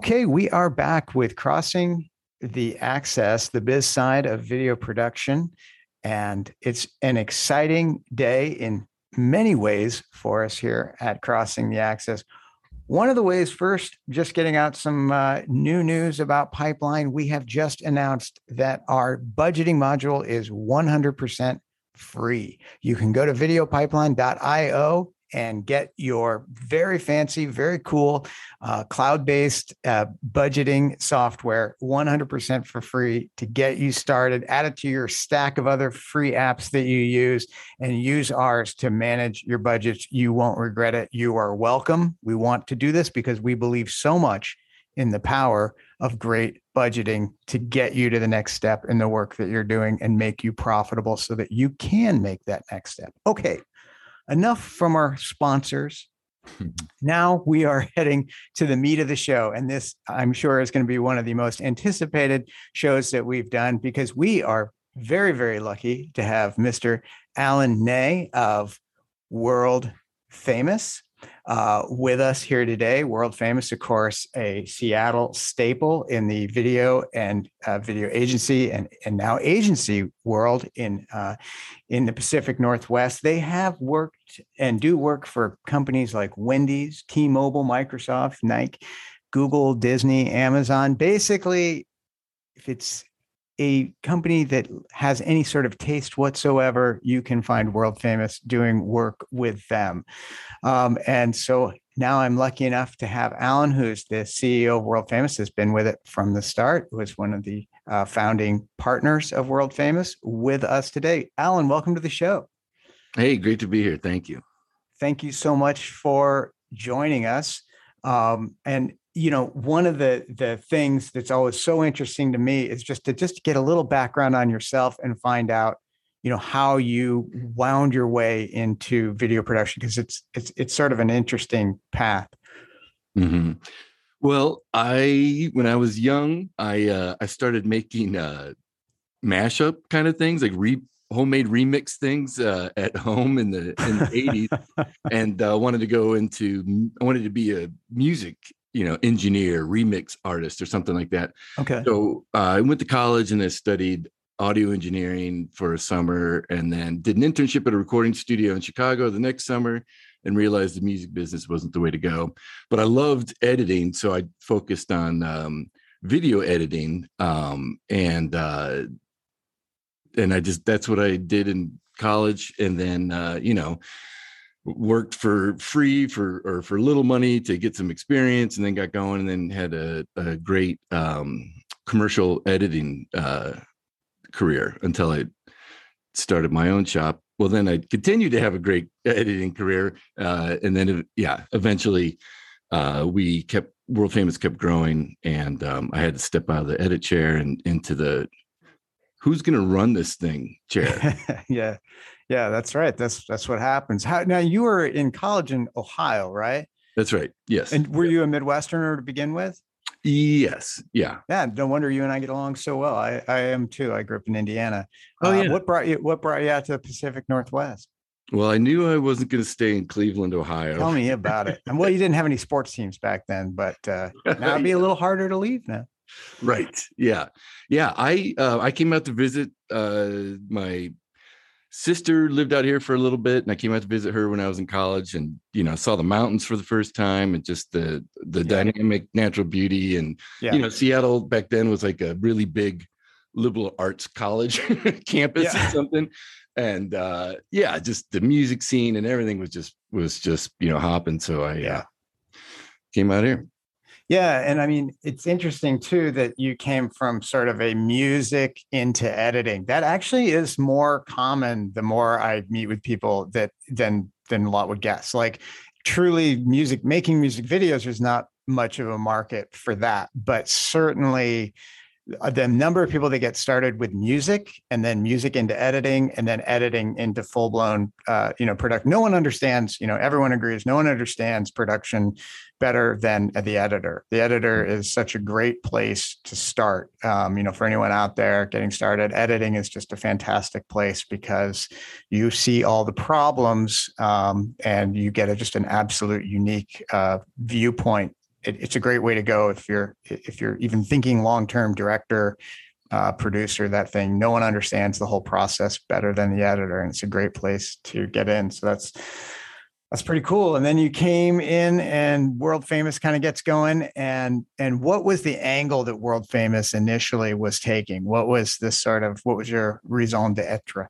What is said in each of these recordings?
Okay, we are back with Crossing the Access, the biz side of video production. And it's an exciting day in many ways for us here at Crossing the Access. One of the ways, first, just getting out some uh, new news about Pipeline. We have just announced that our budgeting module is 100% free. You can go to videopipeline.io and get your very fancy, very cool uh, cloud based uh, budgeting software 100% for free to get you started. Add it to your stack of other free apps that you use and use ours to manage your budgets. You won't regret it. You are welcome. We want to do this because we believe so much in the power of great budgeting to get you to the next step in the work that you're doing and make you profitable so that you can make that next step. Okay, enough from our sponsors. now we are heading to the meat of the show. And this, I'm sure, is going to be one of the most anticipated shows that we've done because we are very, very lucky to have Mr. Alan Nay of World Famous uh, with us here today. World famous, of course, a Seattle staple in the video and uh, video agency and, and now agency world in uh, in the Pacific Northwest. They have worked and do work for companies like Wendy's, T-Mobile, Microsoft, Nike, Google, Disney, Amazon. Basically, if it's a company that has any sort of taste whatsoever, you can find world famous doing work with them. Um, and so now I'm lucky enough to have Alan, who's the CEO of World Famous, has been with it from the start, was one of the uh, founding partners of World Famous with us today. Alan, welcome to the show. Hey, great to be here. Thank you. Thank you so much for joining us. Um, and you know one of the the things that's always so interesting to me is just to just get a little background on yourself and find out you know how you wound your way into video production because it's it's it's sort of an interesting path mm-hmm. well i when i was young i uh i started making uh mashup kind of things like re homemade remix things uh, at home in the in the 80s and uh, wanted to go into I wanted to be a music you know engineer remix artist or something like that. Okay. So uh, i went to college and i studied audio engineering for a summer and then did an internship at a recording studio in chicago the next summer and realized the music business wasn't the way to go. But i loved editing so i focused on um, video editing um, and uh, and i just that's what i did in college and then uh, you know worked for free for or for little money to get some experience and then got going and then had a, a great um, commercial editing uh, career until I started my own shop. Well, then I continued to have a great editing career. Uh, and then, yeah, eventually uh, we kept world famous kept growing and um, I had to step out of the edit chair and into the who's going to run this thing chair. yeah. Yeah, that's right. That's that's what happens. How now you were in college in Ohio, right? That's right. Yes. And were you a Midwesterner to begin with? Yes. Yeah. Yeah. No wonder you and I get along so well. I, I am too. I grew up in Indiana. Oh uh, yeah. What brought you What brought you out to the Pacific Northwest? Well, I knew I wasn't going to stay in Cleveland, Ohio. Tell me about it. And well, you didn't have any sports teams back then, but uh, now it'd be a little harder to leave now. Right. Yeah. Yeah. I uh, I came out to visit uh, my sister lived out here for a little bit and I came out to visit her when I was in college and you know saw the mountains for the first time and just the the yeah. dynamic natural beauty and yeah. you know Seattle back then was like a really big liberal arts college campus yeah. or something and uh yeah just the music scene and everything was just was just you know hopping so I yeah. Uh, came out here yeah. And I mean, it's interesting too that you came from sort of a music into editing. That actually is more common the more I meet with people that than than a lot would guess. Like truly music making music videos is not much of a market for that, but certainly uh, the number of people that get started with music and then music into editing and then editing into full blown uh, you know product no one understands you know everyone agrees no one understands production better than the editor. The editor mm. is such a great place to start. Um, you know for anyone out there getting started editing is just a fantastic place because you see all the problems um, and you get a, just an absolute unique uh, viewpoint. It, it's a great way to go if you're if you're even thinking long term director uh, producer that thing. No one understands the whole process better than the editor and it's a great place to get in. So that's that's pretty cool. And then you came in and world famous kind of gets going. And and what was the angle that world famous initially was taking? What was this sort of what was your raison d'etre?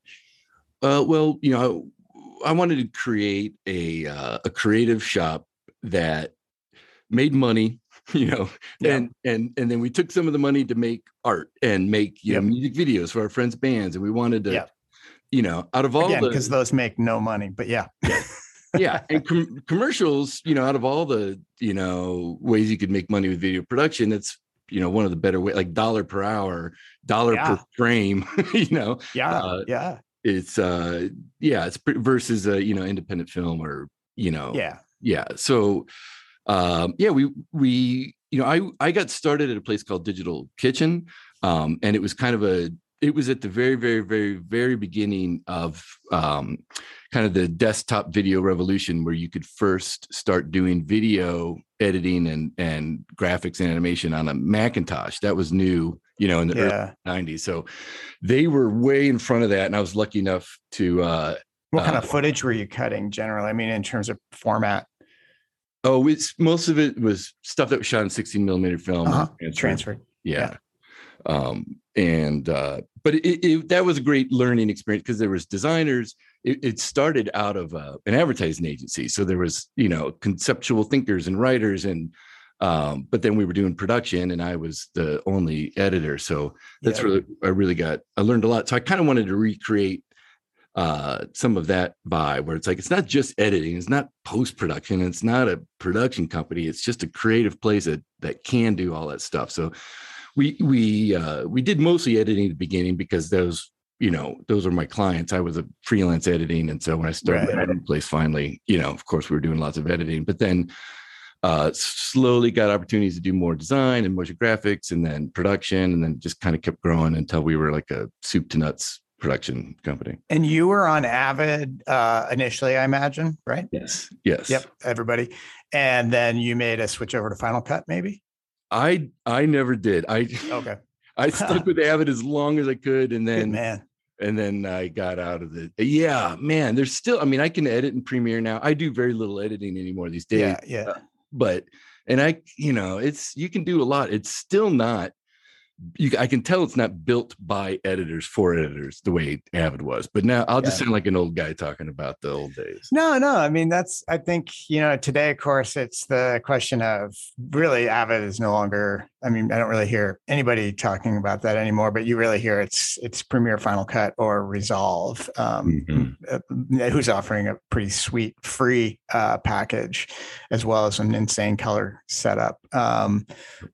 Uh, well you know i wanted to create a uh, a creative shop that made money you know yeah. and and and then we took some of the money to make art and make you yep. know music videos for our friends bands. And we wanted to yep. you know out of all because those make no money but yeah. Yeah and com- commercials you know out of all the you know ways you could make money with video production it's you know one of the better way like dollar per hour dollar yeah. per frame you know yeah uh, yeah it's uh yeah it's versus a you know independent film or you know yeah yeah so um, yeah, we we you know I I got started at a place called Digital Kitchen, um, and it was kind of a it was at the very very very very beginning of um, kind of the desktop video revolution where you could first start doing video editing and and graphics and animation on a Macintosh. That was new, you know, in the yeah. early 90s. So they were way in front of that, and I was lucky enough to. Uh, what kind uh, of footage were you cutting generally? I mean, in terms of format. Oh, it's most of it was stuff that was shot in 16 millimeter film. Uh-huh. Transferred. Yeah. yeah. Um, and uh, but it, it, that was a great learning experience because there was designers. It, it started out of uh, an advertising agency, so there was you know conceptual thinkers and writers, and um, but then we were doing production, and I was the only editor. So that's yeah. really I really got I learned a lot. So I kind of wanted to recreate uh, some of that vibe where it's like it's not just editing, it's not post production, it's not a production company, it's just a creative place that that can do all that stuff. So we we uh, we did mostly editing at the beginning because those you know those are my clients. I was a freelance editing, and so when I started right. editing place, finally, you know, of course, we were doing lots of editing, but then uh, slowly got opportunities to do more design and motion graphics and then production and then just kind of kept growing until we were like a soup to nuts production company. And you were on Avid uh, initially, I imagine, right? Yes. Yes. Yep. Everybody. And then you made a switch over to Final Cut, maybe? I I never did. I okay. I stuck with Avid as long as I could, and then Good man. And then I got out of it. Yeah, man. There's still. I mean, I can edit in Premiere now. I do very little editing anymore these days. Yeah, yeah. Uh, but and I, you know, it's you can do a lot. It's still not you, I can tell it's not built by editors for editors the way Avid was. But now I'll just yeah. sound like an old guy talking about the old days. No, no. I mean, that's, I think, you know, today, of course, it's the question of really Avid is no longer, I mean, I don't really hear anybody talking about that anymore, but you really hear it's, it's Premiere Final Cut or Resolve, um, mm-hmm. Uh, who's offering a pretty sweet free uh, package as well as an insane color setup. Um,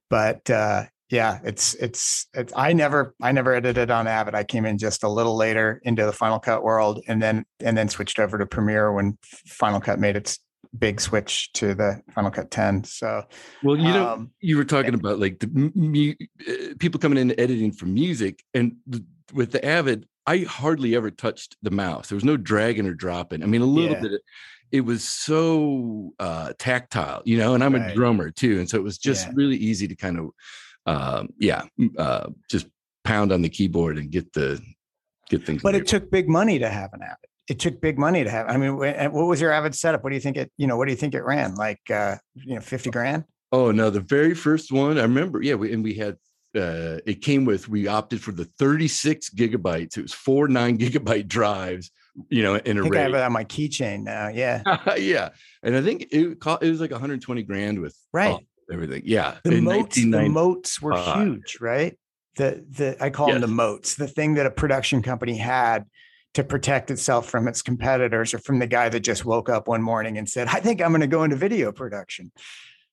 but, uh, yeah it's, it's it's i never i never edited on avid i came in just a little later into the final cut world and then and then switched over to premiere when final cut made its big switch to the final cut 10 so well you know um, you were talking about like the mu- uh, people coming in editing for music and the, with the avid i hardly ever touched the mouse there was no dragging or dropping i mean a little yeah. bit it was so uh tactile you know and i'm right. a drummer too and so it was just yeah. really easy to kind of um, yeah, uh, just pound on the keyboard and get the get things. But it took big money to have an Avid. It took big money to have. I mean, what was your Avid setup? What do you think it? You know, what do you think it ran? Like, uh, you know, fifty grand. Oh no, the very first one I remember. Yeah, we, and we had uh, it came with we opted for the 36 gigabytes. It was four nine gigabyte drives, you know, in a I think I have it on my keychain now. Yeah, yeah, and I think it cost, it was like 120 grand with right everything. Yeah. The moats, the moats were huge, right? The the I call yes. them the moats, the thing that a production company had to protect itself from its competitors or from the guy that just woke up one morning and said, I think I'm going to go into video production.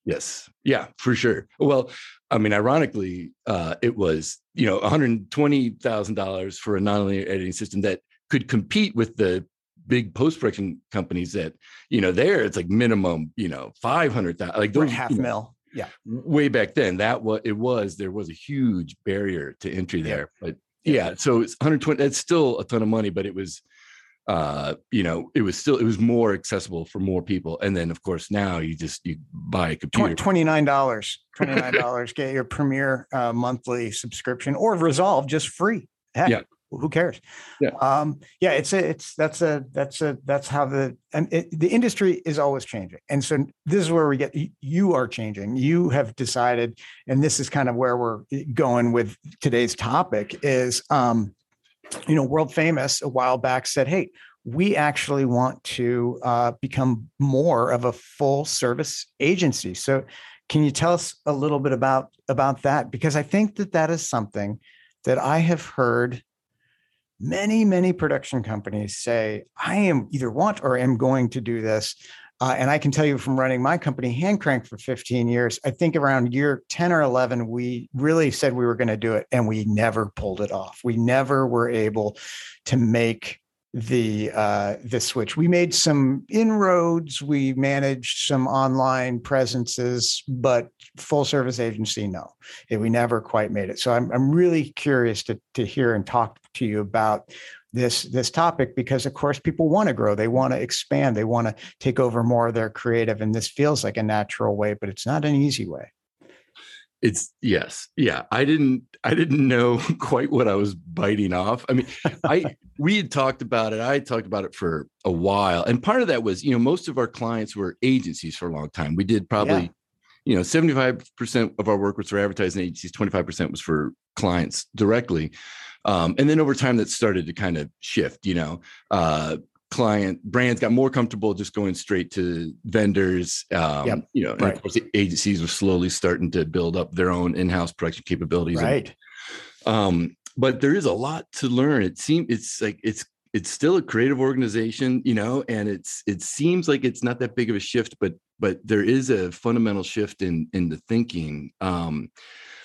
Yes. Yeah, for sure. Well, I mean, ironically, uh, it was, you know, $120,000 for a nonlinear editing system that could compete with the big post production companies that, you know, there it's like minimum, you know, 500,000, like those half mil yeah way back then that was it was there was a huge barrier to entry there but yeah. yeah so it's 120 that's still a ton of money but it was uh, you know, it was still it was more accessible for more people. And then of course now you just you buy a computer. Twenty nine dollars. Twenty nine dollars. get your Premiere uh, monthly subscription or Resolve just free. Heck, yeah. Who cares? Yeah. Um, yeah. It's a, it's that's a that's a that's how the and it, the industry is always changing, and so this is where we get you are changing. You have decided, and this is kind of where we're going with today's topic is um, you know, world famous a while back said, Hey, we actually want to uh, become more of a full service agency. So, can you tell us a little bit about about that? Because I think that that is something that I have heard many many production companies say, "I am either want or am going to do this." Uh, and I can tell you from running my company, Handcrank, for 15 years, I think around year 10 or 11, we really said we were going to do it and we never pulled it off. We never were able to make the uh, the switch. We made some inroads. We managed some online presences, but full service agency, no, we never quite made it. So I'm I'm really curious to to hear and talk to you about this this topic because of course people want to grow they want to expand they want to take over more of their creative and this feels like a natural way but it's not an easy way it's yes yeah i didn't i didn't know quite what i was biting off i mean i we had talked about it i had talked about it for a while and part of that was you know most of our clients were agencies for a long time we did probably yeah. you know 75% of our work was for advertising agencies 25% was for clients directly um, and then over time, that started to kind of shift. You know, uh, client brands got more comfortable just going straight to vendors. Um, yep. You know, right. of course, the agencies were slowly starting to build up their own in-house production capabilities. Right. And, um, but there is a lot to learn. It seems it's like it's it's still a creative organization, you know, and it's it seems like it's not that big of a shift, but but there is a fundamental shift in in the thinking. Um,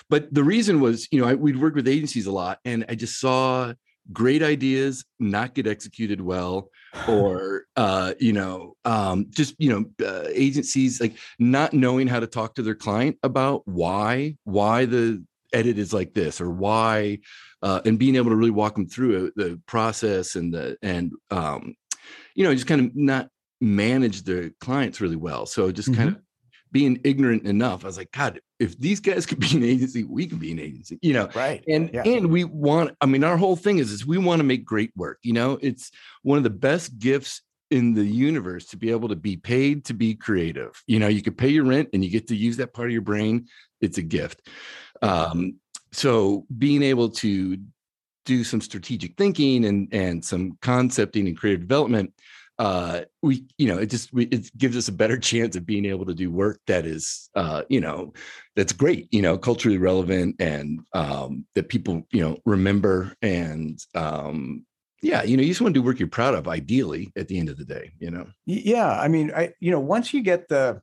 but the reason was, you know, I, we'd work with agencies a lot, and I just saw great ideas not get executed well or uh you know um just you know uh, agencies like not knowing how to talk to their client about why why the edit is like this or why uh and being able to really walk them through the process and the and um you know just kind of not manage the clients really well so just mm-hmm. kind of being ignorant enough. I was like, God, if these guys could be an agency, we can be an agency, you know? Right. And yeah. and we want, I mean, our whole thing is is we want to make great work. You know, it's one of the best gifts in the universe to be able to be paid to be creative. You know, you could pay your rent and you get to use that part of your brain. It's a gift. Um, so being able to do some strategic thinking and and some concepting and creative development uh, we you know it just we, it gives us a better chance of being able to do work that is uh, you know that's great you know culturally relevant and um, that people you know remember and um, yeah you know you just want to do work you're proud of ideally at the end of the day you know? Yeah i mean i you know once you get the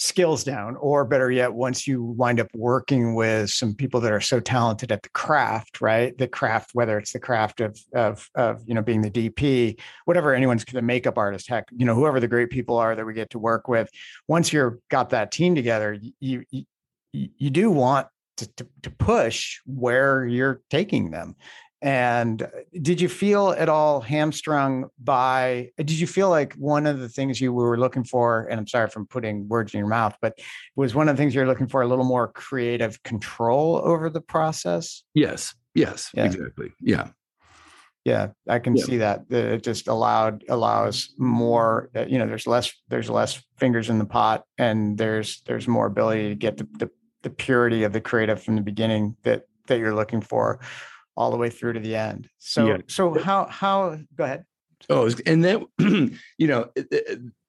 skills down or better yet once you wind up working with some people that are so talented at the craft right? The craft whether it's the craft of of, of you know being the dp whatever anyone's the makeup artist heck you know whoever the great people are that we get to work with once you're got that team together you you, you do want to, to, to push where you're taking them and uh, did you feel at all hamstrung by, did you feel like one of the things you were looking for, and I'm sorry for putting words in your mouth, but was one of the things you're looking for a little more creative control over the process? Yes. Yes. Yeah. Exactly. Yeah. Yeah, I can yeah. see that. It just allowed allows more. Uh, you know, there's less there's less fingers in the pot, and there's there's more ability to get the, the the purity of the creative from the beginning that that you're looking for all the way through to the end. So yeah. so how how go ahead. Oh, and that you know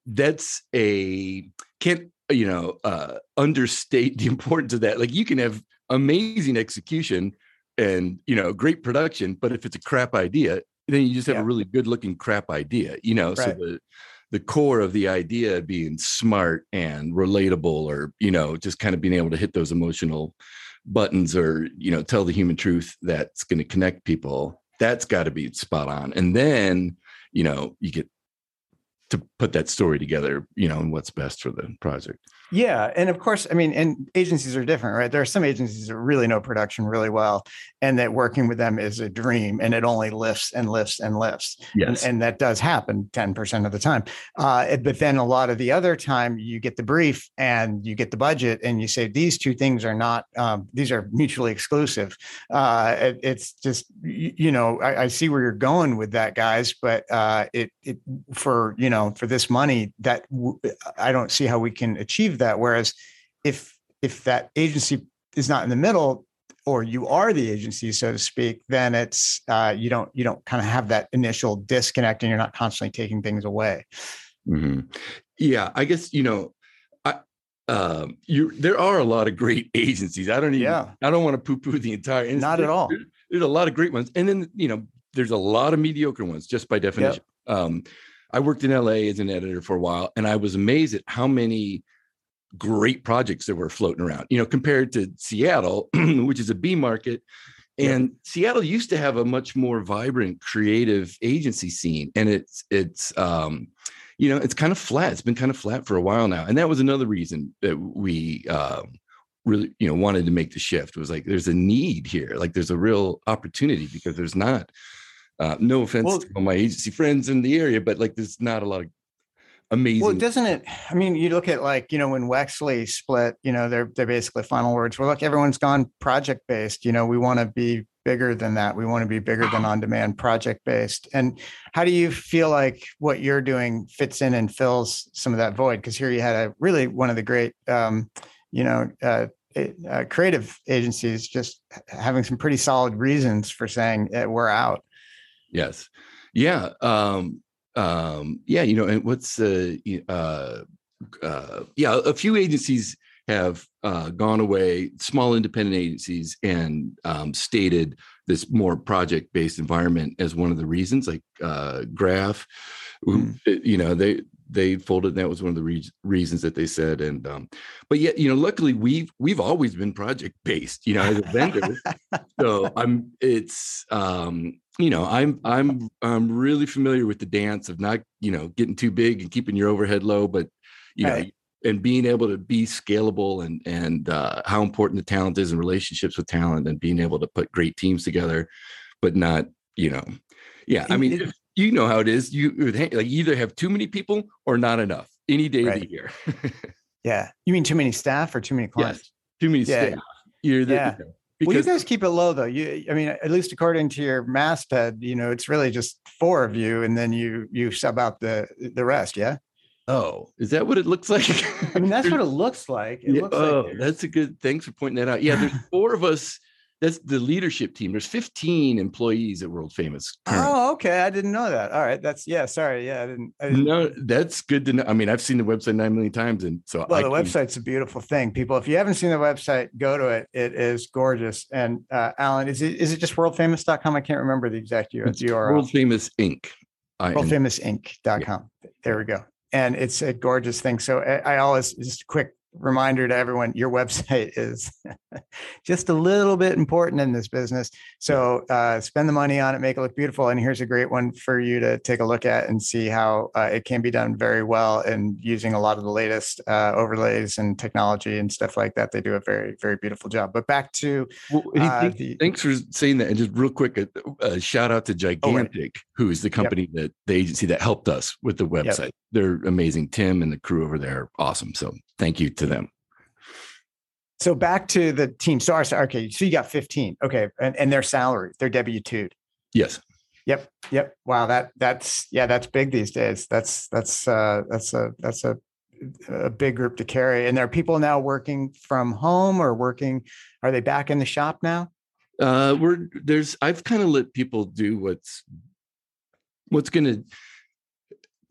that's a can't you know uh, understate the importance of that. Like you can have amazing execution and you know great production, but if it's a crap idea, then you just have yeah. a really good looking crap idea. You know, right. so the the core of the idea being smart and relatable, or you know, just kind of being able to hit those emotional buttons or you know tell the human truth that's going to connect people that's got to be spot on and then you know you get to put that story together, you know, and what's best for the project. Yeah. And of course, I mean, and agencies are different, right? There are some agencies that really know production really well, and that working with them is a dream and it only lifts and lifts and lifts. Yes. And, and that does happen 10% of the time. Uh, but then a lot of the other time, you get the brief and you get the budget, and you say, these two things are not, um, these are mutually exclusive. Uh, it, it's just, you, you know, I, I, see where you're going with that, guys, but uh, it, it, for, you know, for this money, that w- I don't see how we can achieve that. Whereas if if that agency is not in the middle, or you are the agency, so to speak, then it's uh, you don't you don't kind of have that initial disconnect, and you're not constantly taking things away. Mm-hmm. Yeah, I guess you know, I um, you there are a lot of great agencies. I don't even. Yeah. I don't want to poo poo the entire. Industry. Not at all. There's, there's, a lot of great ones, and then you know, there's a lot of mediocre ones just by definition. Yep. Um, I worked in LA as an editor for a while, and I was amazed at how many great projects that were floating around, you know, compared to Seattle, which is a B market. And yeah. Seattle used to have a much more vibrant creative agency scene. And it's, it's, um, you know, it's kind of flat. It's been kind of flat for a while now. And that was another reason that we, uh, really, you know, wanted to make the shift was like, there's a need here. Like there's a real opportunity because there's not, uh, no offense well, to all my agency friends in the area, but like there's not a lot of amazing. Well, doesn't it? I mean, you look at like you know when Wexley split, you know, they're they're basically final words. Well, look, everyone's gone project based. You know, we want to be bigger than that. We want to be bigger than on demand, project based. And how do you feel like what you're doing fits in and fills some of that void? Because here you had a really one of the great, um, you know. Uh, uh, creative agencies just having some pretty solid reasons for saying eh, we're out. Yes, yeah. Um, um, yeah, you know, and what's uh, uh, uh, yeah, a few agencies have uh, gone away, small independent agencies, and um, stated this more project-based environment as one of the reasons. Like uh, Graph, mm. you know, they they folded. And that was one of the re- reasons that they said. And um, but yet, you know, luckily we've we've always been project-based. You know, as a vendor, so I'm. It's um, you know, I'm I'm I'm really familiar with the dance of not, you know, getting too big and keeping your overhead low, but you right. know, and being able to be scalable and and uh, how important the talent is and relationships with talent and being able to put great teams together, but not, you know, yeah. I mean, it, you know how it is. You like either have too many people or not enough any day right. of the year. yeah, you mean too many staff or too many clients? Yes, too many yeah. staff. You're the, yeah. You know, because, well, you guys keep it low though. You, I mean, at least according to your masthead, you know, it's really just four of you, and then you you sub out the the rest. Yeah. Oh, is that what it looks like? I mean, that's what it looks like. It yeah, looks oh, like that's a good. Thanks for pointing that out. Yeah, there's four of us that's the leadership team. There's 15 employees at World Famous. Currently. Oh, okay. I didn't know that. All right. That's yeah. Sorry. Yeah, I didn't, I didn't. No, that's good to know. I mean, I've seen the website nine million times, and so well, I the can... website's a beautiful thing. People, if you haven't seen the website, go to it. It is gorgeous. And uh, Alan, is it is it just worldfamous.com? I can't remember the exact URL. World Famous Inc. Worldfamousinc.com. There we go. And it's a gorgeous thing. So I, I always just quick reminder to everyone your website is just a little bit important in this business. So uh, spend the money on it make it look beautiful and here's a great one for you to take a look at and see how uh, it can be done very well and using a lot of the latest uh, overlays and technology and stuff like that. They do a very very beautiful job. But back to well, uh, the, thanks for saying that. And just real quick a, a shout out to gigantic oh, who is the company yep. that the agency that helped us with the website. Yep. they're amazing. Tim and the crew over there awesome. So thank you to them. So back to the team. So, okay, so you got 15. Okay. And, and their salary, they're W2. Yes. Yep. Yep. Wow. That that's yeah, that's big these days. That's that's uh that's a that's a a big group to carry. And there are people now working from home or working, are they back in the shop now? Uh we're there's I've kind of let people do what's what's gonna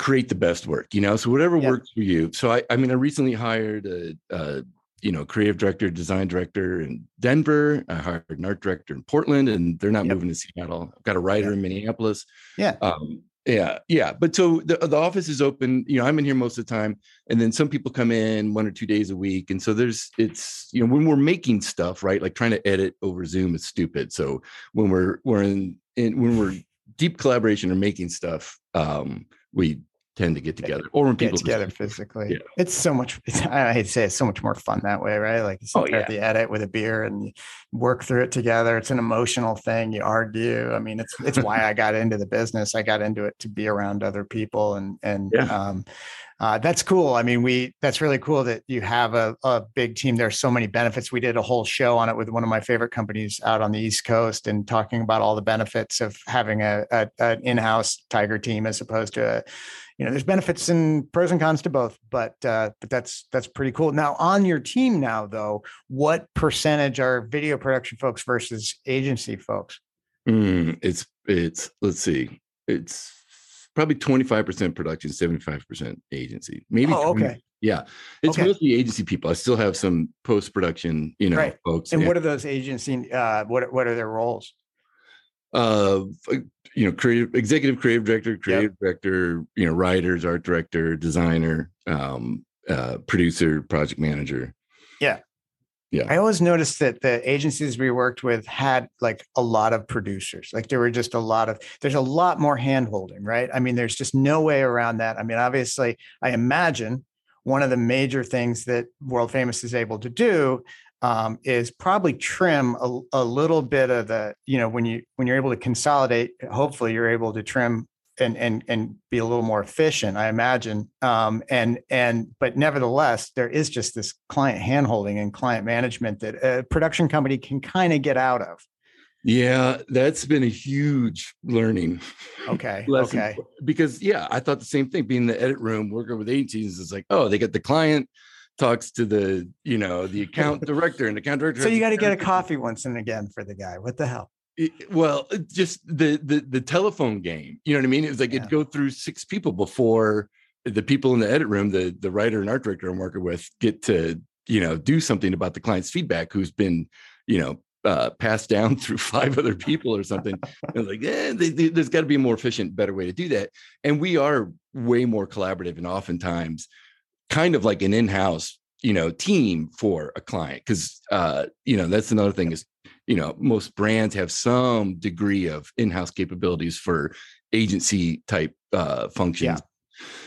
create the best work, you know. So whatever yep. works for you. So I, I mean, I recently hired a, a, you know, creative director, design director in Denver. I hired an art director in Portland, and they're not yep. moving to Seattle. I've got a writer yep. in Minneapolis. Yeah. Um, yeah, yeah. But so the, the office is open. You know, I'm in here most of the time, and then some people come in one or two days a week. And so there's it's you know when we're making stuff, right? Like trying to edit over Zoom is stupid. So when we're we're in, in when we're deep collaboration or making stuff, um, we tend to get together or when get people together just- physically. Yeah. It's so much. It's, I hate to say it's so much more fun that way, right? Like you sit Oh, at the edit with a beer and you work through it together. It's an emotional thing. You argue. I mean, it's it's why I got into the business. I got into it to be around other people and and Yeah. um, uh, that's cool. I mean, we that's really cool that you have a, a big team. There's so many benefits. We did a whole show on it with one of my favorite companies out on the East Coast and talking about all the benefits of having a, a an in-house Tiger team as opposed to a, you know, there's benefits and pros and cons to both, but uh, but that's that's pretty cool. Now on your team now though, what percentage are video production folks versus agency folks? Mm, it's it's let's see, it's probably twenty five percent production, seventy five percent agency. Maybe. Oh, 20 okay. Yeah, it's Okay. mostly agency people. I still have some post production, you know, Right. folks. And yeah. what are those agency? Uh, what what are their roles? uh you know creative executive creative director creative director you know writers art director designer um uh producer project manager I always noticed that the agencies we worked with had like a lot of producers. Like there were just a lot of there's a lot more hand holding, right? I mean, there's just no way around that. I mean, obviously, I imagine one of the major things that World Famous is able to do um, is probably trim a, a little bit of the, you know, when you when you're able to consolidate, hopefully you're able to trim and and and be a little more efficient i imagine. Um and and but nevertheless there is just this client handholding and client management that a production company can kind of get out of. Yeah that's been a huge learning. Okay lesson okay. because yeah i thought the same thing being in the edit room working with agencies is like oh they get the client talks to the you know the account director and the account director so you got to get a coffee once and again for the guy what the hell it- well just the the the telephone game you know what i mean? It was like Yeah. it'd go through six people before the people in the edit room the the writer and art director i'm working with get to you know do something about the client's feedback who's been you know uh, passed down through five other people or something. And like yeah they, they- there's got to be a more efficient better way to do that. And we are way more collaborative and oftentimes kind of like an in-house you know team for a client because uh you know that's another thing is you know most brands have some degree of in-house capabilities for agency type uh functions.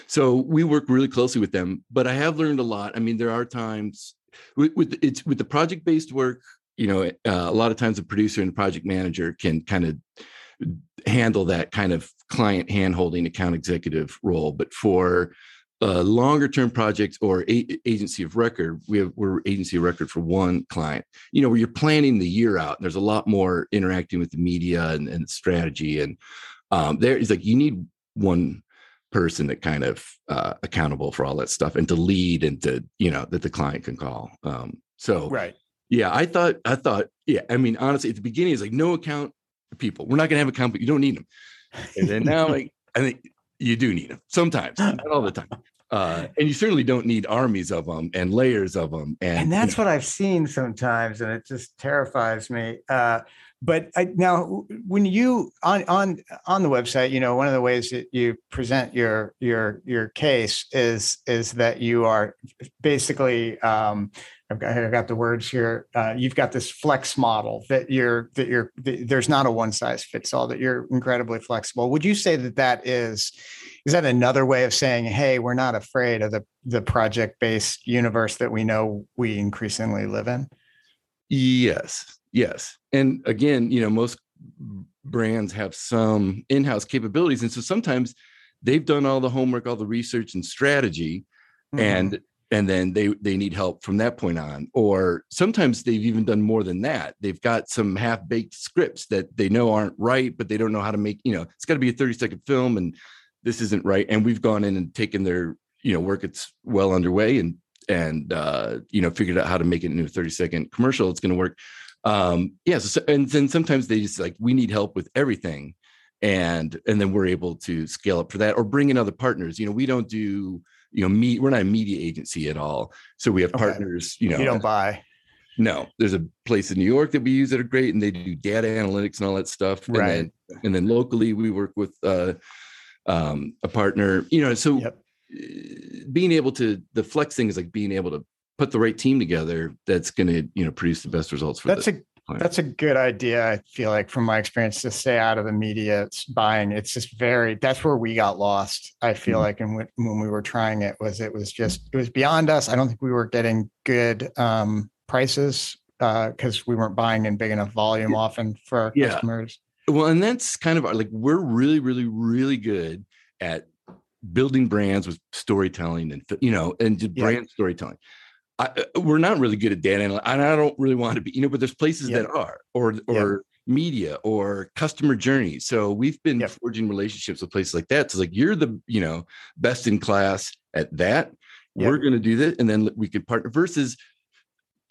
So we work really closely with them but i have learned a lot. I mean there are times with, with it's with the project based work you know uh, a lot of times the producer and the project manager can kind of handle that kind of client handholding account executive role but for uh, longer term projects or a- agency of record we have we're agency of record for one client you know where you're planning the year out and there's a lot more interacting with the media and, and strategy and um, there is like you need one person that kind of uh, accountable for all that stuff and to lead and to you know that the client can call um, so right. yeah i thought i thought yeah i mean honestly at the beginning it's like no account people we're not going to have account but you don't need them and then now like i think you do need them sometimes not all the time uh, and you certainly don't need armies of them and layers of them and, and that's what I've seen sometimes, and it just terrifies me. Uh, but I, now, when you on on on the website, you know, one of the ways that you present your your your case is is that you are basically. Um, I've got, I've got the words here. Uh, you've got this flex model that you're that you're that there's not a one size fits all. That you're incredibly flexible. Would you say that that is is that another way of saying, hey, we're not afraid of the the project based universe that we know we increasingly live in? Yes, yes. And again, you know, most brands have some in-house capabilities, and so sometimes they've done all the homework, all the research and strategy, Mhm. and and then they they need help from that point on. Or sometimes they've even done more than that. They've got some half-baked scripts that they know aren't right, but they don't know how to make. You know, it's got to be a thirty-second film, and this isn't right. And we've gone in and taken their you know work it's well underway and and uh, you know figured out how to make it into a 30 second commercial it's going to work um yeah so, and then sometimes they just like we need help with everything and and then we're able to scale up for that or bring in other partners you know we don't do you know me we're not a media agency at all so we have Okay. partners you know you don't buy. no there's a place in new york that we use that are great and they do data analytics and all that stuff and Right. then and then locally we work with uh um a partner you know so Yep. uh, being able to the flex thing is like being able to put the right team together that's going to you know produce the best results for That's the, a plan. That's a good idea. I feel like from my experience to stay out of the media it's buying. It's just very, that's where we got lost. I feel Mhm. like, and when, when we were trying it was, it was just, it was beyond us. I don't think we were getting good um, prices because we weren't buying in big enough volume often for our Yeah. customers. Well, and that's kind of our, like we're really, really, really good at building brands with storytelling and you know and just Yeah. brand storytelling. I, uh, we're not really good at data analytics, and I don't really want to be, you know, but there's places Yeah. that are, or or media or customer journey. So we've been Yep. forging relationships with places like that. So like you're the you know best in class at that. We're going to do that, and then we can partner. Versus,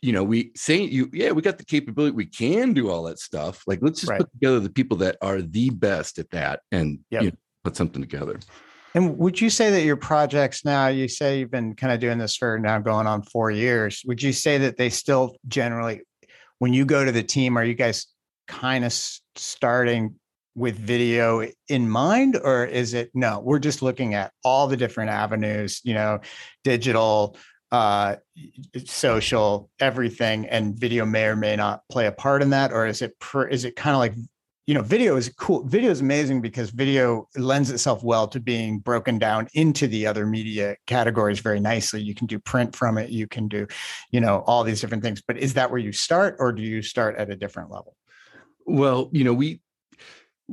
you know, we say you yeah we got the capability, we can do all that stuff. Like let's just Right. put together the people that are the best at that, and Yep. you know, put something together. And would you say that your projects now, you say you've been kind of doing this for now going on four years. Would you say that they still generally, when you go to the team, are you guys kind of starting with video in mind? Or is it no, we're just looking at all the different avenues, you know, digital, uh, social, everything, and video may or may not play a part in that? Or is it per, is it kind of like you know, video is cool. Video is amazing because video lends itself well to being broken down into the other media categories very nicely. You can do print from it, you can do, you know, all these different things. But is that where you start, or do you start at a different level? Well, you know, we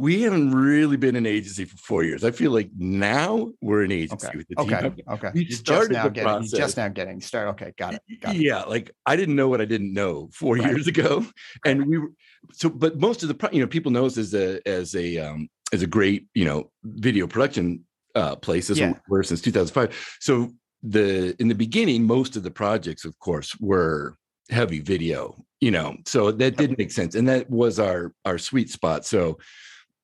we haven't really been an agency for four years. I feel like now we're an agency Okay. with the team. Okay. Okay. We You're just started now the getting, process. just now getting started. Okay. Got it. Got it. yeah like i didn't know what i didn't know four Right. years ago and we were so but most of the you know people know us as a as a um as a great you know video production uh place this Yeah. were since 2005 so the in the beginning most of the projects of course were heavy video you know so that did make sense and that was our our sweet spot so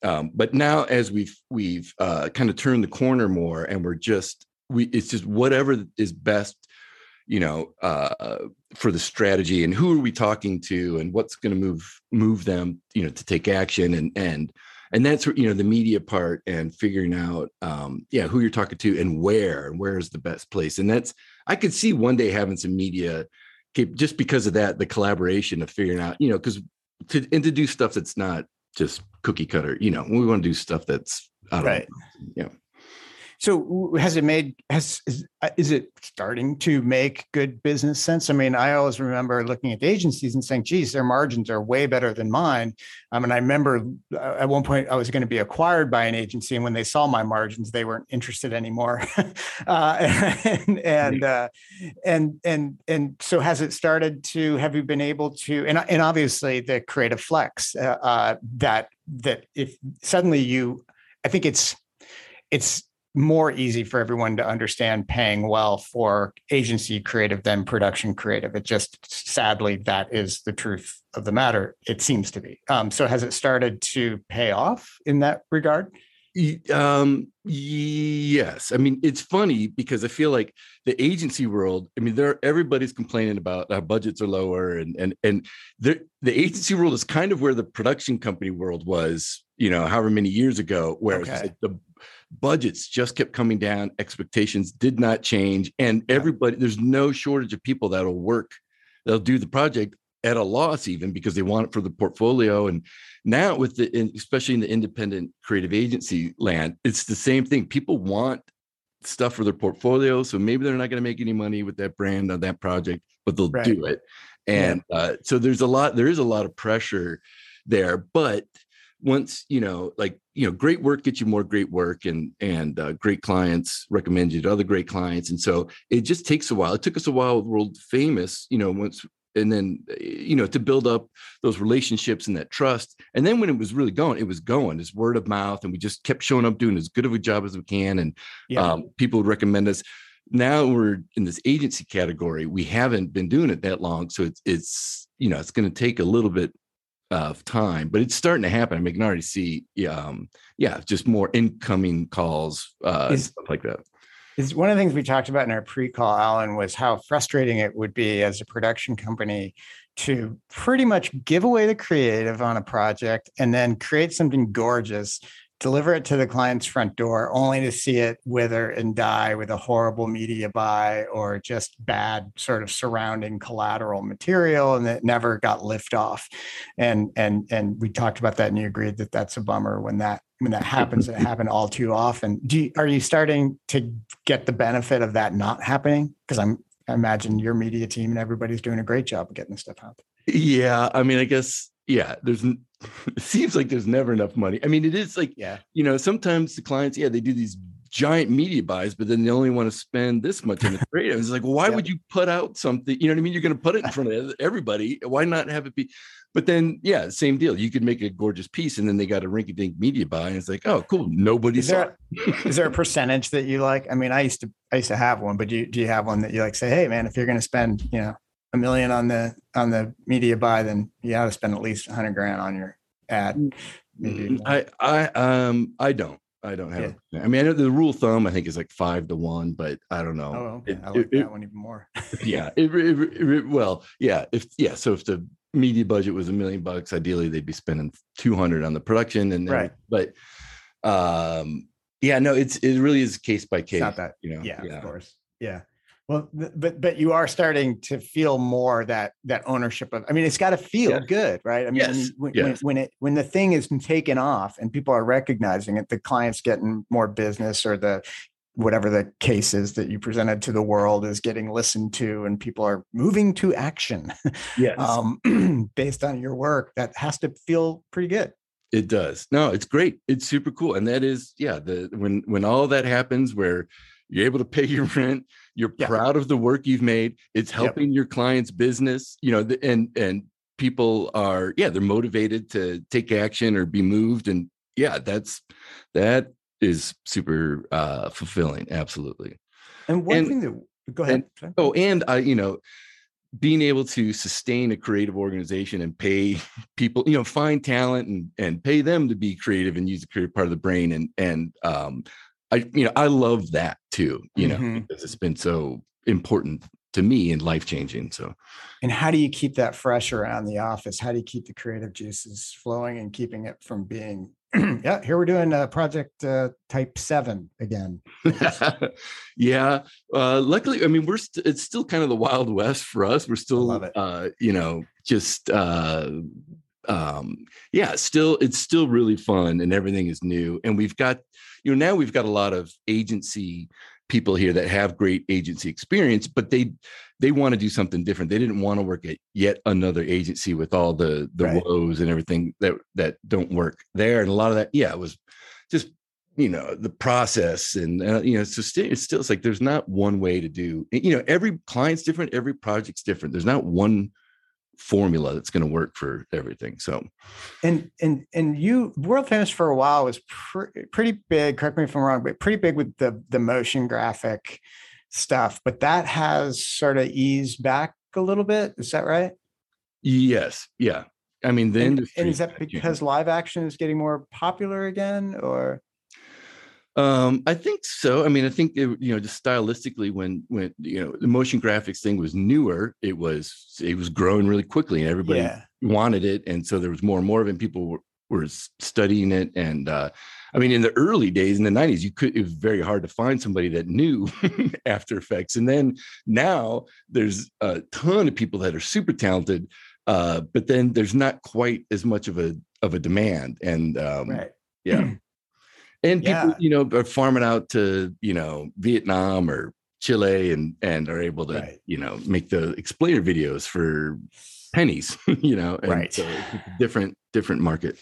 um but now as we've we've uh kind of turned the corner more and we're just we it's just whatever is best you know uh for the strategy and who are we talking to and what's going to move move them you know to take action and and and that's you know the media part and figuring out um yeah who you're talking to and where and where is the best place. And that's i could see one day having some media just because of that the collaboration of figuring out you know because to and to do stuff that's not just cookie cutter you know we want to do stuff that's don't Right. know, yeah So has it made has is, uh, is it starting to make good business sense? I mean, I always remember looking at the agencies and saying, "Geez, their margins are way better than mine." I mean, I remember uh, at one point I was going to be acquired by an agency, and when they saw my margins, they weren't interested anymore. uh, and and, uh, and and and so has it started to? Have you been able to? And and obviously the creative flex uh, uh, that that if suddenly you, I think it's it's more easy for everyone to understand paying well for agency creative than production creative. It just sadly that is the truth of the matter. It seems to be. Um, so has it started to pay off in that regard? Um, yes. I mean, it's funny because I feel like the agency world, I mean, there everybody's complaining about our budgets are lower and and and the the agency world is kind of where the production company world was, you know, however many years ago, where it's Okay. like the budgets just kept coming down, expectations did not change, and Yeah. everybody there's no shortage of people that'll work, they'll do the project at a loss even because they want it for the portfolio and now with the in, especially in the independent creative agency land it's the same thing people want stuff for their portfolio so maybe they're not going to make any money with that brand on that project but they'll Right. do it and uh, so there's a lot there is a lot of pressure there but once you know like you know great work gets you more great work and and uh, great clients recommend you to other great clients. And so it just takes a while. It took us a while with world famous you know once and then you know to build up those relationships and that trust. And then when it was really going it was going it's word of mouth and we just kept showing up doing as good of a job as we can. And Yeah. um, people would recommend us. Now we're in this agency category. We haven't been doing it that long. So it's it's you know it's going to take a little bit of time but it's starting to happen. I mean, I can already see yeah, um yeah just more incoming calls uh Is- stuff like that. is one of the things we talked about in our pre-call, Alan, was how frustrating it would be as a production company to pretty much give away the creative on a project and then create something gorgeous deliver it to the client's front door only to see it wither and die with a horrible media buy or just bad sort of surrounding collateral material and it never got lift off. And and and we talked about that and you agreed that that's a bummer when that when that happens it happened all too often. Do you, are you starting to get the benefit of that not happening? Because i'm I imagine your media team and everybody's doing a great job of getting this stuff out. Yeah i mean i guess yeah, there's it seems like there's never enough money. I mean, it is like, yeah, you know, sometimes the clients, yeah, they do these giant media buys, but then they only want to spend this much in the creative. It's like, well, why yep. would you put out something? You know what I mean? You're going to put it in front of everybody. Why not have it be? But then, yeah, same deal. You could make a gorgeous piece, and then they got a rinky-dink media buy, and it's like, oh, cool. Nobody is there, is there a percentage that you like? I mean, I used to, I used to have one, but do you, do you have one that you like? Say, hey, man, if you're going to spend, you know, a million on the on the media buy, then you got to spend at least a hundred grand on your ad. Mm, maybe mm, I I um I don't. I don't have. Yeah. I mean, I know the rule of thumb I think is like five to one, but I don't know. Oh, okay. It, I like it, that one even more. yeah. It, well, yeah. If yeah, so if the media budget was a million bucks, ideally they'd be spending two hundred on the production, and right. But um, yeah, no, it's it really is case by case. It's not that, you know. Yeah, yeah, of course. Yeah. Well, but but you are starting to feel more that that ownership of. I mean, it's got to feel yes. good, right? I mean, yes. when, yes. when, when it when the thing is taken off and people are recognizing it, the client's getting more business, or the whatever the case is that you presented to the world is getting listened to, and people are moving to action. Yes, um, based on your work, that has to feel pretty good. It does. No, it's great. It's super cool, and that is, yeah. The when when all that happens, where you're able to pay your rent you're yeah. proud of the work you've made it's helping yep. your client's business you know and and people are yeah they're motivated to take action or be moved and yeah that's that is super uh fulfilling absolutely and one and, thing that go ahead and, oh and i you know being able to sustain a creative organization and pay people you know find talent and and pay them to be creative and use the creative part of the brain and and um I you know I love that too, you mm-hmm. know, because it's been so important to me and life changing. So, and how do you keep that fresh around the office? How do you keep the creative juices flowing and keeping it from being, yeah, here we're doing a project uh, type seven again. yeah. Uh, luckily, I mean, we're, st- it's still kind of the wild west for us. We're still, uh, you know, just, uh, um, yeah, still, it's still really fun and everything is new. And we've got, you know, now we've got a lot of agency people here that have great agency experience, but they they want to do something different. They didn't want to work at yet another agency with all the the right. woes and everything that that don't work there. And a lot of that, yeah, it was just you know the process and uh, you know so still it's still it's like there's not one way to do you know every client's different every project's different there's not one formula that's going to work for everything. So, and and and you world famous for a while was pre- pretty big. Correct me if I'm wrong, but pretty big with the the motion graphic stuff. But that has sort of eased back a little bit. Is that right? Yes. Yeah. I mean, the and, and is that because live action is getting more popular again, or? Um, I think so. I mean, I think it, you know, just stylistically, when when you know the motion graphics thing was newer, it was it was growing really quickly, and everybody yeah. wanted it, and so there was more and more of it. And people were, were studying it, and uh, I mean, in the early days in the '90s, you could it was very hard to find somebody that knew After Effects, and then now there's a ton of people that are super talented, uh, but then there's not quite as much of a of a demand, and um, right. yeah. and people yeah. you know are farming out to you know vietnam or chile and and are able to right. you know make the explainer videos for pennies you know and right so different different market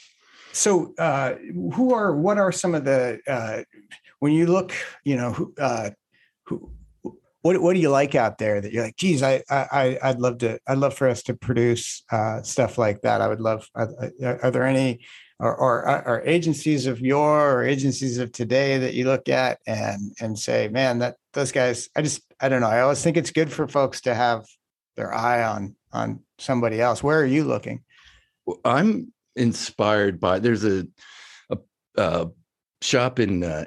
so uh who are what are some of the uh when you look you know who uh who what, what do you like out there that you're like geez I, I i'd love to i'd love for us to produce uh stuff like that i would love are, are there any or, or, uh, or agencies of yore or agencies of today that you look at and and say, man, that those guys, I just I don't know. I always think it's good for folks to have their eye on on somebody else. Where are you looking? Well, I'm inspired by there's a a, a shop in uh,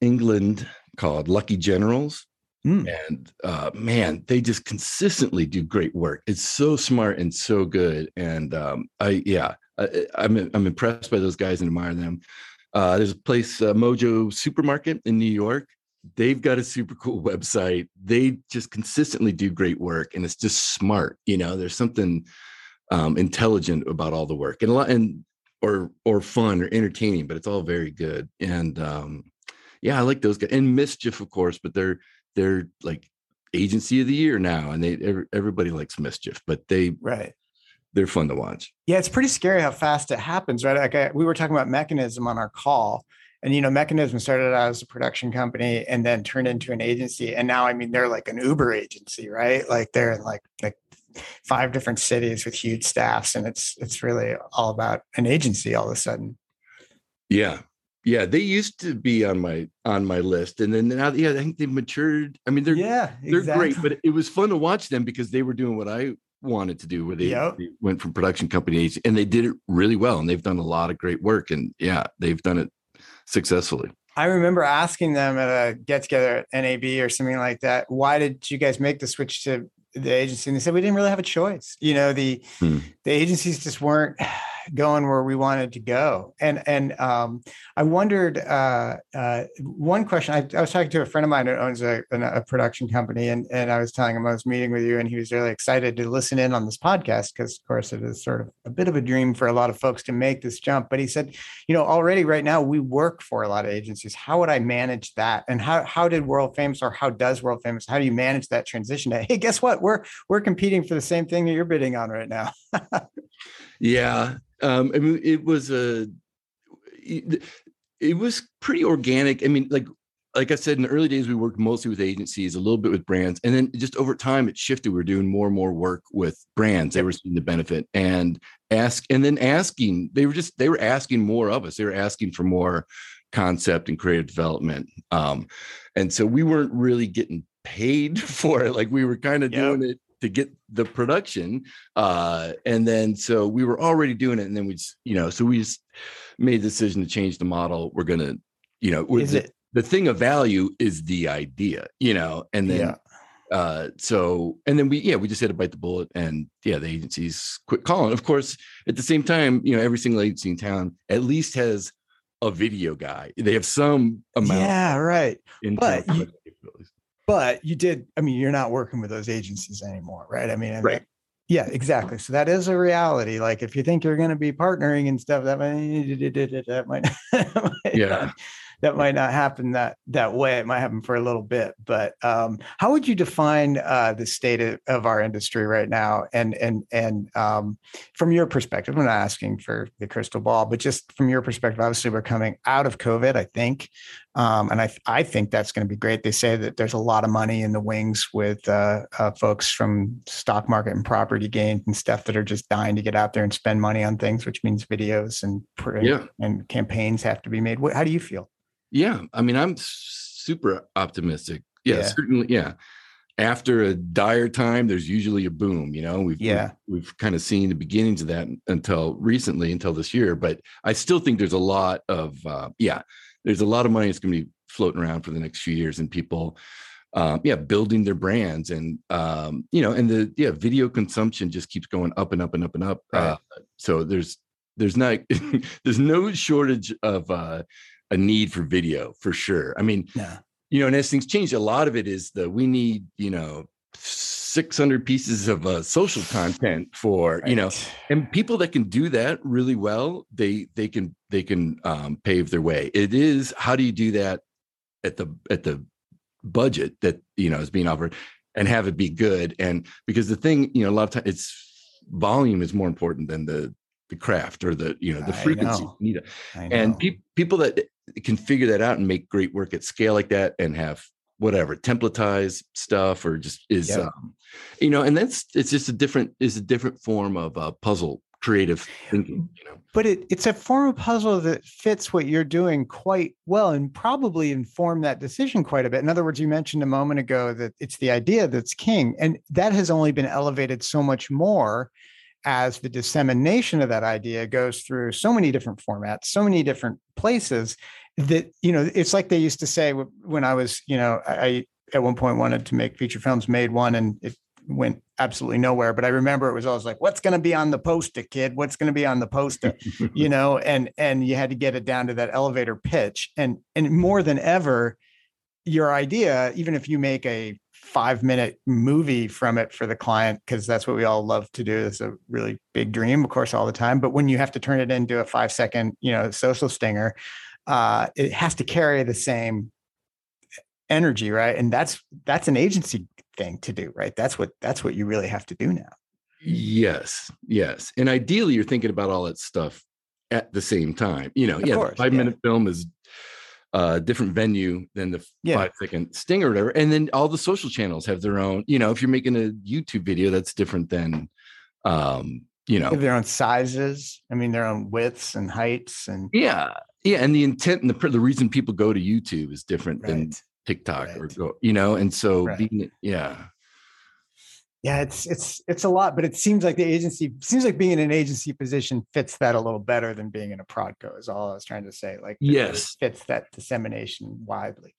England called Lucky Generals. Mm. And uh, man, they just consistently do great work. It's so smart and so good. And um, I, yeah, I, I'm, I'm impressed by those guys and admire them. Uh, there's a place, uh, Mojo Supermarket in New York. They've got a super cool website. They just consistently do great work, and it's just smart. You know, there's something um, intelligent about all the work, and a lot, and or or fun or entertaining, but it's all very good. And um, yeah, I like those guys. And Mischief, of course, but they're they're like agency of the year now, and they everybody likes Mischief, but they right they're fun to watch. Yeah, it's pretty scary how fast it happens, right? Like I, we were talking about Mekanism on our call, and you know, Mekanism started out as a production company and then turned into an agency, and now I mean they're like an Uber agency, right? Like they're in like like five different cities with huge staffs, and it's it's really all about an agency all of a sudden. Yeah, yeah, they used to be on my on my list, and then now, yeah, I think they've matured. I mean, they're yeah, they're exactly. great, but it was fun to watch them because they were doing what I wanted to do, where they, yep. they went from production companies, and they did it really well, and they've done a lot of great work, and yeah, they've done it successfully. I remember asking them at a get together at NAB or something like that, why did you guys make the switch to the agency? And they said we didn't really have a choice. You know, the hmm. the agencies just weren't going where we wanted to go. And and um, I wondered uh, uh, one question. I, I, was talking to a friend of mine who owns a, a, production company, and and I was telling him I was meeting with you, and he was really excited to listen in on this podcast because, of course, it is sort of a bit of a dream for a lot of folks to make this jump. But he said, you know, already right now we work for a lot of agencies. How would I manage that? And how how did World Famous or how does World Famous? How do you manage that transition? To, hey, guess what? We're we're competing for the same thing that you're bidding on right now. yeah um, I mean, it was a, it was pretty organic. I mean, like, like I said, in the early days, we worked mostly with agencies, a little bit with brands, and then just over time, it shifted. We are doing more and more work with brands. They were seeing the benefit and ask, and then asking. They were just they were asking more of us. They were asking for more concept and creative development, um, and so we weren't really getting paid for it. Like we were kind of yep. doing it to get the production uh and then so we were already doing it and then we just you know so we just made the decision to change the model. We're gonna you know is the, it the thing of value is the idea you know and then yeah. uh so and then we yeah we just had to bite the bullet and yeah the agencies quit calling. Of course at the same time you know every single agency in town at least has a video guy. They have some amount yeah right. but you, but you did i mean you're not working with those agencies anymore right? I mean, I mean right. Yeah exactly. So that is a reality. Like if you think you're going to be partnering and stuff that might that might yeah. that might not happen that that way. It might happen for a little bit, but um, how would you define uh, the state of, of, our industry right now? And and and um, from your perspective, I'm not asking for the crystal ball, but just from your perspective, obviously we're coming out of COVID, I think, um, and I I think that's going to be great. They say that there's a lot of money in the wings with uh, uh, folks from stock market and property gains and stuff that are just dying to get out there and spend money on things, which means videos and yeah. and campaigns have to be made. How do you feel? Yeah, I mean, I'm super optimistic. Yeah, yeah, certainly. Yeah, after a dire time, there's usually a boom. You know, we've yeah we've, we've kind of seen the beginnings of that until recently, until this year. But I still think there's a lot of uh, yeah, there's a lot of money that's going to be floating around for the next few years, and people. Um, yeah, building their brands and um, you know, and the yeah, video consumption just keeps going up and up and up and up. Right. Uh, so there's there's not there's no shortage of uh, a need for video for sure. I mean, yeah. you know, and as things change, a lot of it is the we need, you know, 600 pieces of uh, social content for right. you know and people that can do that really well they they can they can um, pave their way. It is how do you do that at the at the budget that you know is being offered and have it be good? And because the thing you know a lot of times it's volume is more important than the the craft or the you know the frequency need and pe- people that can figure that out and make great work at scale like that and have whatever templatized stuff or just is um, you know and that's it's just a different is a different form of uh, puzzle creative thinking you know? but it, it's a form of puzzle that fits what you're doing quite well and probably inform that decision quite a bit. In other words you mentioned a moment ago that it's the idea that's king and that has only been elevated so much more as the dissemination of that idea goes through so many different formats, so many different places that, you know, it's like they used to say when I was, you know, I at one point wanted to make feature films, made one, and it went absolutely nowhere. But I remember it was always like, what's going to be on the poster, kid? What's going to be on the poster? you know, and and you had to get it down to that elevator pitch. And and more than ever, your idea, even if you make a five minute movie from it for the client, because that's what we all love to do. It's a really big dream, of course, all the time. But when you have to turn it into a five second, you know, social stinger, uh, it has to carry the same energy, right? And that's that's an agency thing to do, right? That's what that's what you really have to do now. Yes, yes. And ideally you're thinking about all that stuff at the same time. You know, Of yeah, course, five yeah. minute film is a different venue than the Yeah. five second sting or whatever. And then all the social channels have their own, you know, if you're making a YouTube video, that's different than um, you know, their own sizes. I mean, their own widths and heights and yeah. Yeah. And the intent and the the reason people go to YouTube is different than. TikTok or Right. go, you know, and so Right. being yeah. Yeah, it's it's it's a lot, but it seems like the agency seems like being in an agency position fits that a little better than being in a Prodco. Is all I was trying to say. Like, Yes. fits that dissemination widely.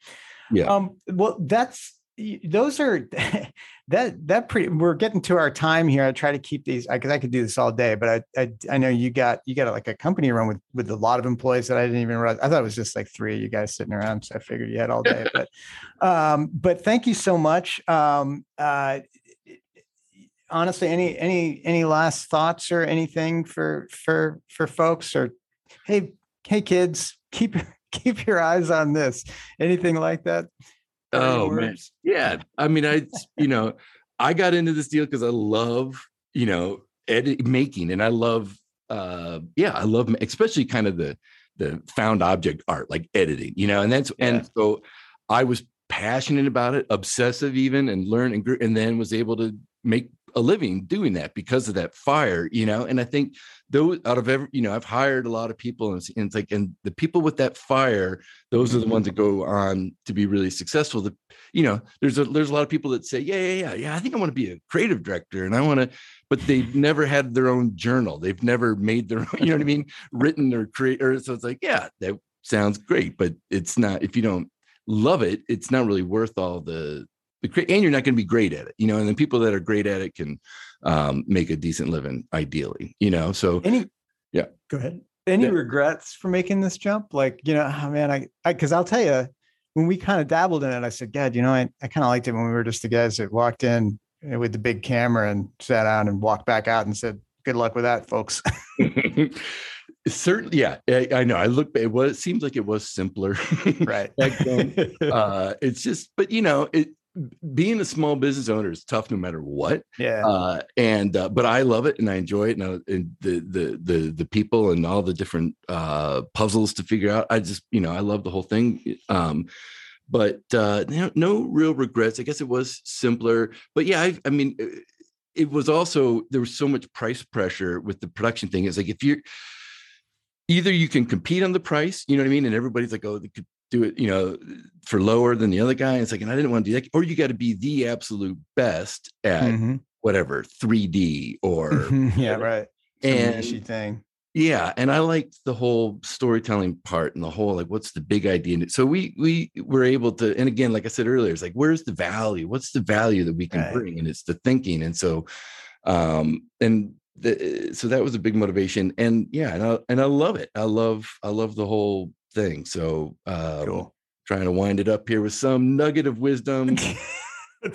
Yeah. Um. Well, that's those are that that pretty. We're getting to our time here. I try to keep these because I, could do this all day, but I, I I know you got you got like a company run with with a lot of employees that I didn't even realize. I thought it was just like three of you guys sitting around, so I figured you had all day. but um. But thank you so much. Um. Uh honestly any any any last thoughts or anything for for for folks or hey hey kids keep keep your eyes on this anything like that Oh man. Yeah. I mean, I, you know, I got into this deal because I love, you know, edit making and I love, uh, yeah, I love, especially kind of the, the found object art, like editing, you know, and that's, Yeah. and so I was passionate about it, obsessive even, and learn and grew, and then was able to make a living doing that because of that fire, you know. And I think those out of every, you know, I've hired a lot of people, and it's, and it's like, and the people with that fire, those are the ones mm-hmm. that go on to be really successful. The, you know, there's a there's a lot of people that say, yeah, yeah, yeah, yeah, I think I want to be a creative director, and I want to, but they've never had their own journal. They've never made their, own, you know what I mean, written or create, or so it's like, yeah, that sounds great, but it's not if you don't love it, it's not really worth all the and you're not going to be great at it, you know. And then people that are great at it can um, make a decent living, ideally, you know. So any Yeah. go ahead any Yeah. regrets for making this jump like you know oh man i because i'll tell you when we kind of dabbled in it i said god you know i, I kind of liked it when we were just the guys that walked in uh, with the big camera and sat down and walked back out and said good luck with that folks certainly, yeah, I, I know. I look, it was it seems like it was simpler, right uh, it's just, but you know, it being a small business owner is tough no matter what. yeah. uh and uh, but i love it and i enjoy it and, I, and the the the the people and all the different uh puzzles to figure out. I just you know i love the whole thing um but uh no, no real regrets. I guess it was simpler but yeah i, I mean it, it was also there was so much price pressure with the production thing. It's like if you're either you can compete on the price you know what i mean? And everybody's like oh could do it you know for lower than the other guy it's like and i didn't want to do that or you got to be the absolute best at Mhm. whatever 3D or yeah, right. And niche-y thing. yeah, and I liked the whole storytelling part and the whole like what's the big idea. So we we were able to, and again, like I said earlier, it's like where's the value? What's the value that we can Right. bring? And it's the thinking. And so um and the, so that was a big motivation. And yeah, and I and I love it. I love I love the whole thing. So um Cool. trying to wind it up here with some nugget of wisdom.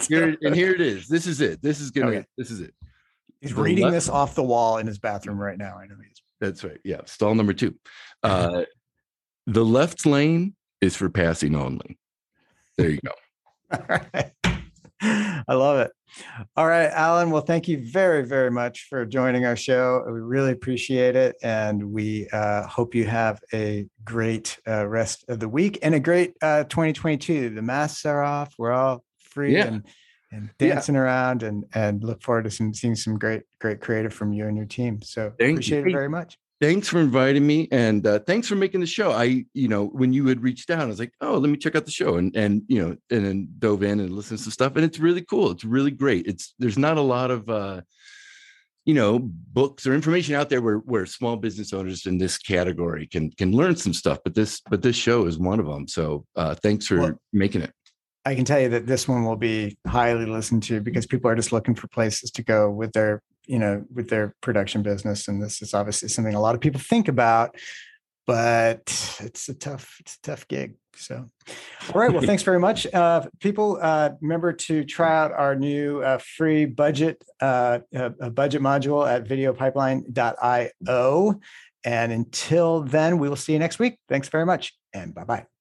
Here, and here it is. This is it. This is gonna Okay. this is it. He's the reading left- this off the wall in his bathroom right now. I know he's. That's right. Yeah. Stall number two. Uh, the left lane is for passing only. There you go. All right. I love it. All right, Alan. Well, thank you very, very much for joining our show. We really appreciate it. And we uh, hope you have a great uh, rest of the week and a great uh, 2022. The masks are off. We're all free Yeah. and, and Yeah. dancing around and, and look forward to some, seeing some great, great creative from you and your team. So Thank you. appreciate it very much. Thanks for inviting me, and uh, thanks for making the show. I, you know, when you had reached out, I was like, oh, let me check out the show, and and you know, and then dove in and listened to stuff, and it's really cool. It's really great. It's there's not a lot of. uh you know books or information out there where where small business owners in this category can can learn some stuff but this but this show is one of them so uh thanks for Well- making it I can tell you that this one will be highly listened to because people are just looking for places to go with their, you know, with their production business. And this is obviously something a lot of people think about, but it's a tough, it's a tough gig. So, all right. Well, thanks very much. Uh, people, uh, remember to try out our new uh, free budget, uh, budget module at videopipeline.io. And until then, we will see you next week. Thanks very much and bye bye.